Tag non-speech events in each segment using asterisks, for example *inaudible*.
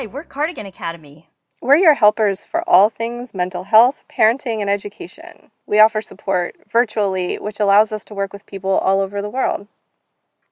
Hi, we're Cardigan Academy. We're your helpers for all things mental health, parenting, and education. We offer support virtually, which allows us to work with people all over the world.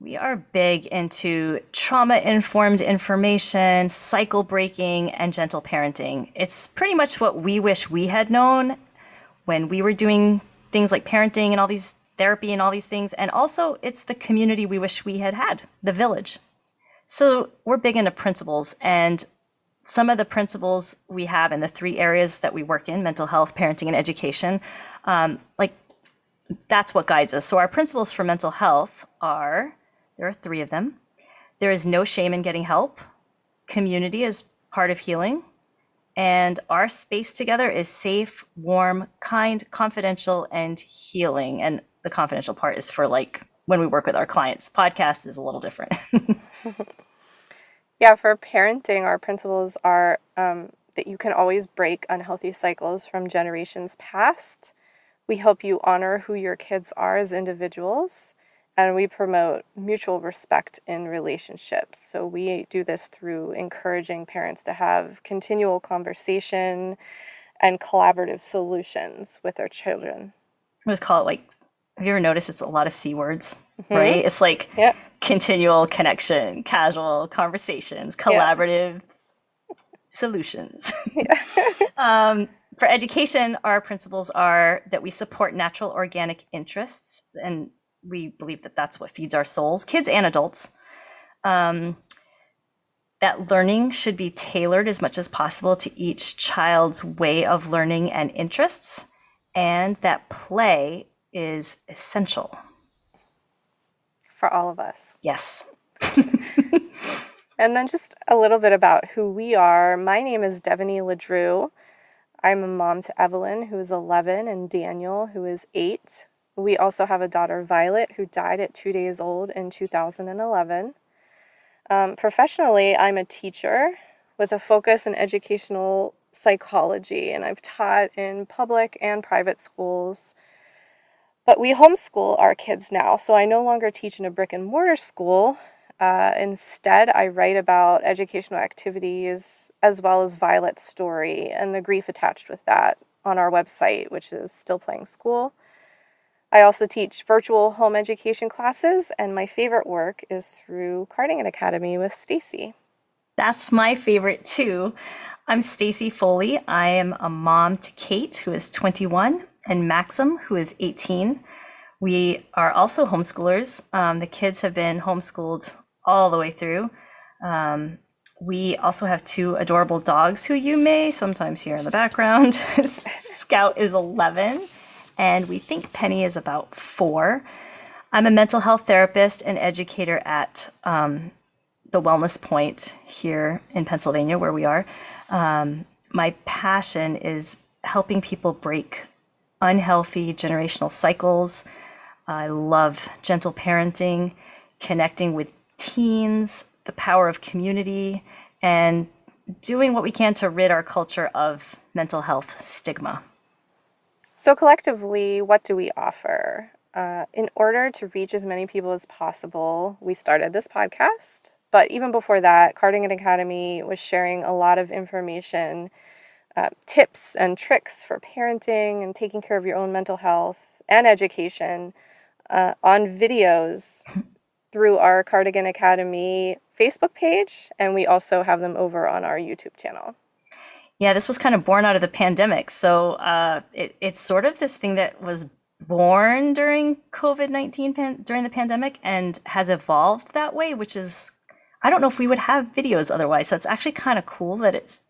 We are big into trauma informed information, cycle breaking, and gentle parenting. It's pretty much what we wish we had known when we were doing things like parenting and all these therapy and all these things. And also, it's the community we wish we had had, the village. So, we're big into principles. And some of the principles we have in the three areas that we work in mental health, parenting, and education um, like that's what guides us. So, our principles for mental health are there are three of them. There is no shame in getting help. Community is part of healing. And our space together is safe, warm, kind, confidential, and healing. And the confidential part is for like when we work with our clients. Podcast is a little different. *laughs* yeah, for parenting, our principles are um, that you can always break unhealthy cycles from generations past. We help you honor who your kids are as individuals and we promote mutual respect in relationships. So we do this through encouraging parents to have continual conversation and collaborative solutions with their children. I just call it like have you ever noticed it's a lot of C words, mm-hmm. right? It's like yep. Continual connection, casual conversations, collaborative yep. solutions. *laughs* *laughs* um, for education, our principles are that we support natural organic interests and we believe that that's what feeds our souls, kids and adults. Um, that learning should be tailored as much as possible to each child's way of learning and interests, and that play is essential. For all of us. Yes. *laughs* and then just a little bit about who we are. My name is Devaney LeDrew. I'm a mom to Evelyn, who is 11, and Daniel, who is 8. We also have a daughter, Violet, who died at two days old in 2011. Um, professionally, I'm a teacher with a focus in educational psychology, and I've taught in public and private schools. But we homeschool our kids now, so I no longer teach in a brick and mortar school. Uh, instead, I write about educational activities as well as Violet's story and the grief attached with that on our website, which is Still Playing School. I also teach virtual home education classes, and my favorite work is through Cardigan Academy with Stacy. That's my favorite too. I'm Stacy Foley. I am a mom to Kate, who is 21, and Maxim, who is 18. We are also homeschoolers. Um, the kids have been homeschooled all the way through. Um, we also have two adorable dogs who you may sometimes hear in the background. *laughs* Scout is 11 and we think Penny is about four. I'm a mental health therapist and educator at um, the Wellness Point here in Pennsylvania, where we are. Um, my passion is helping people break unhealthy generational cycles. I love gentle parenting, connecting with teens, the power of community, and doing what we can to rid our culture of mental health stigma. So, collectively, what do we offer? Uh, in order to reach as many people as possible, we started this podcast. But even before that, Cardigan Academy was sharing a lot of information, uh, tips, and tricks for parenting and taking care of your own mental health and education uh, on videos *laughs* through our Cardigan Academy Facebook page. And we also have them over on our YouTube channel. Yeah, this was kind of born out of the pandemic. So uh, it, it's sort of this thing that was born during COVID 19 pan- during the pandemic and has evolved that way, which is, I don't know if we would have videos otherwise. So it's actually kind of cool that it's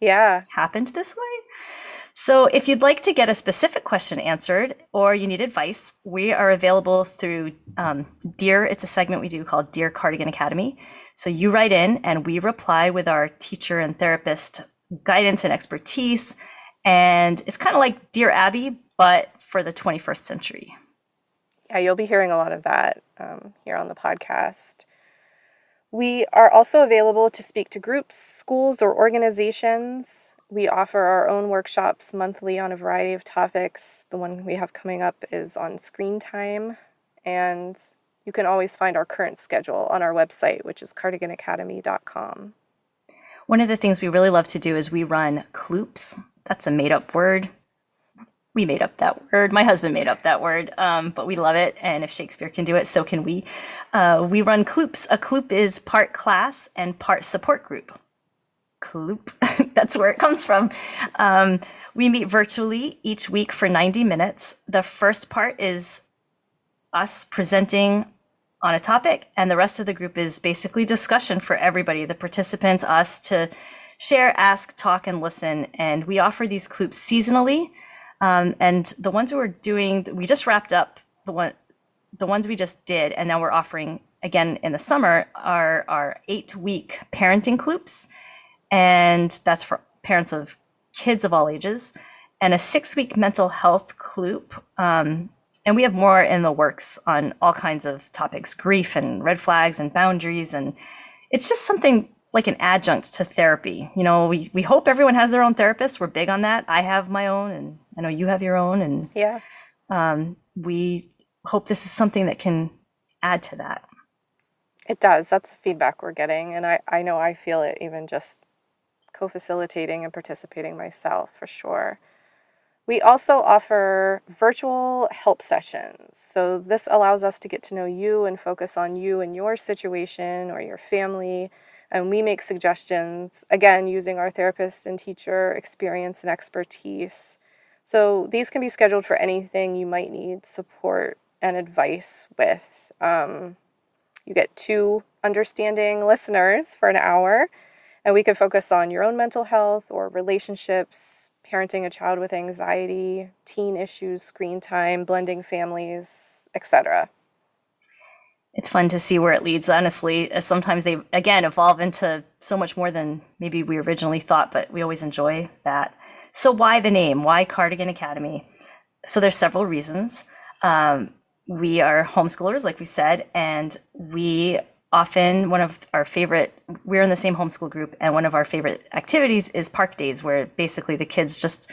yeah happened this way. So if you'd like to get a specific question answered or you need advice, we are available through um, Dear. It's a segment we do called Dear Cardigan Academy. So you write in and we reply with our teacher and therapist guidance and expertise. And it's kind of like Dear Abby, but for the 21st century. Yeah, you'll be hearing a lot of that um, here on the podcast. We are also available to speak to groups, schools, or organizations. We offer our own workshops monthly on a variety of topics. The one we have coming up is on screen time. And you can always find our current schedule on our website, which is cardiganacademy.com. One of the things we really love to do is we run cloops. That's a made up word. We made up that word. My husband made up that word, um, but we love it. And if Shakespeare can do it, so can we. Uh, we run cloops. A cloop is part class and part support group. Cloop, *laughs* that's where it comes from. Um, we meet virtually each week for 90 minutes. The first part is us presenting on a topic, and the rest of the group is basically discussion for everybody, the participants, us to share, ask, talk, and listen. And we offer these cloops seasonally. Um, and the ones we're doing, we just wrapped up the one, the ones we just did, and now we're offering again in the summer are our eight week parenting cloops, and that's for parents of kids of all ages, and a six week mental health cloop. Um, and we have more in the works on all kinds of topics grief and red flags and boundaries. And it's just something like an adjunct to therapy. You know we, we hope everyone has their own therapist. We're big on that. I have my own and i know you have your own and yeah um, we hope this is something that can add to that it does that's the feedback we're getting and i, I know i feel it even just co-facilitating and participating myself for sure we also offer virtual help sessions. So, this allows us to get to know you and focus on you and your situation or your family. And we make suggestions, again, using our therapist and teacher experience and expertise. So, these can be scheduled for anything you might need support and advice with. Um, you get two understanding listeners for an hour, and we can focus on your own mental health or relationships, parenting a child with anxiety, teen issues, screen time, blending families, etc. It's fun to see where it leads, honestly. Sometimes they, again, evolve into so much more than maybe we originally thought, but we always enjoy that. So, why the name? Why Cardigan Academy? So, there's several reasons. Um, we are homeschoolers, like we said, and we often one of our favorite we're in the same homeschool group and one of our favorite activities is park days where basically the kids just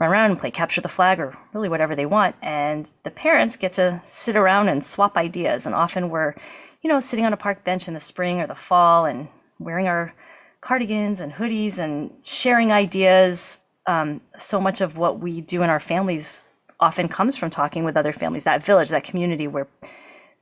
run around and play capture the flag or really whatever they want and the parents get to sit around and swap ideas and often we're you know sitting on a park bench in the spring or the fall and wearing our cardigans and hoodies and sharing ideas um, so much of what we do in our families often comes from talking with other families that village that community where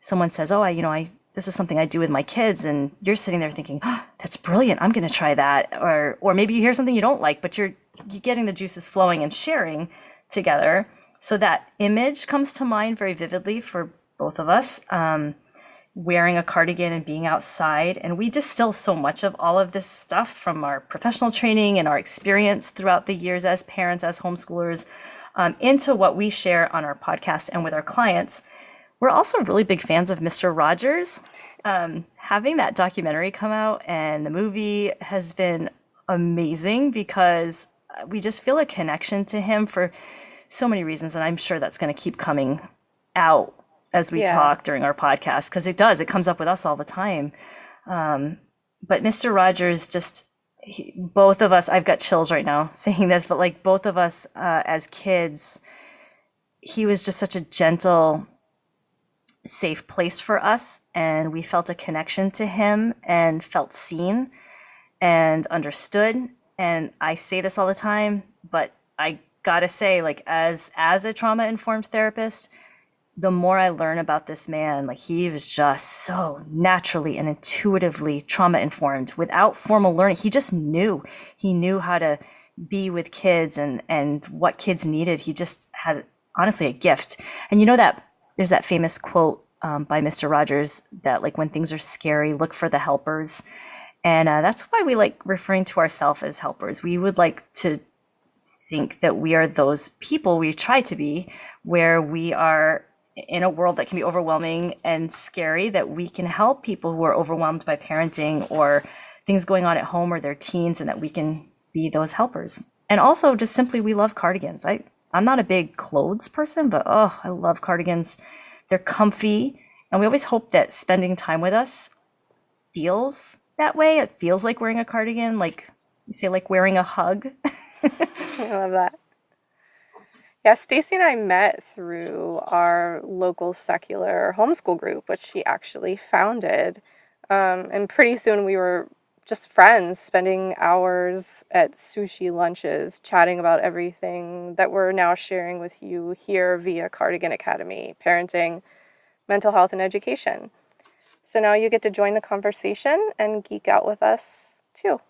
someone says oh i you know i this is something I do with my kids, and you're sitting there thinking, oh, "That's brilliant! I'm going to try that." Or, or maybe you hear something you don't like, but you're you're getting the juices flowing and sharing together. So that image comes to mind very vividly for both of us. Um, wearing a cardigan and being outside, and we distill so much of all of this stuff from our professional training and our experience throughout the years as parents, as homeschoolers, um, into what we share on our podcast and with our clients. We're also really big fans of Mr. Rogers. Um, having that documentary come out and the movie has been amazing because we just feel a connection to him for so many reasons. And I'm sure that's going to keep coming out as we yeah. talk during our podcast because it does. It comes up with us all the time. Um, but Mr. Rogers just, he, both of us, I've got chills right now *laughs* saying this, but like both of us uh, as kids, he was just such a gentle safe place for us and we felt a connection to him and felt seen and understood and i say this all the time but i gotta say like as as a trauma informed therapist the more i learn about this man like he was just so naturally and intuitively trauma informed without formal learning he just knew he knew how to be with kids and and what kids needed he just had honestly a gift and you know that there's that famous quote um, by Mr. Rogers that like when things are scary, look for the helpers, and uh, that's why we like referring to ourselves as helpers. We would like to think that we are those people we try to be, where we are in a world that can be overwhelming and scary, that we can help people who are overwhelmed by parenting or things going on at home or their teens, and that we can be those helpers. And also, just simply, we love cardigans. I I'm not a big clothes person, but oh, I love cardigans. They're comfy, and we always hope that spending time with us feels that way. It feels like wearing a cardigan, like you say, like wearing a hug. *laughs* I love that. Yeah, Stacy and I met through our local secular homeschool group, which she actually founded. Um, and pretty soon we were just friends spending hours at sushi lunches chatting about everything that we're now sharing with you here via Cardigan Academy parenting, mental health, and education. So now you get to join the conversation and geek out with us too.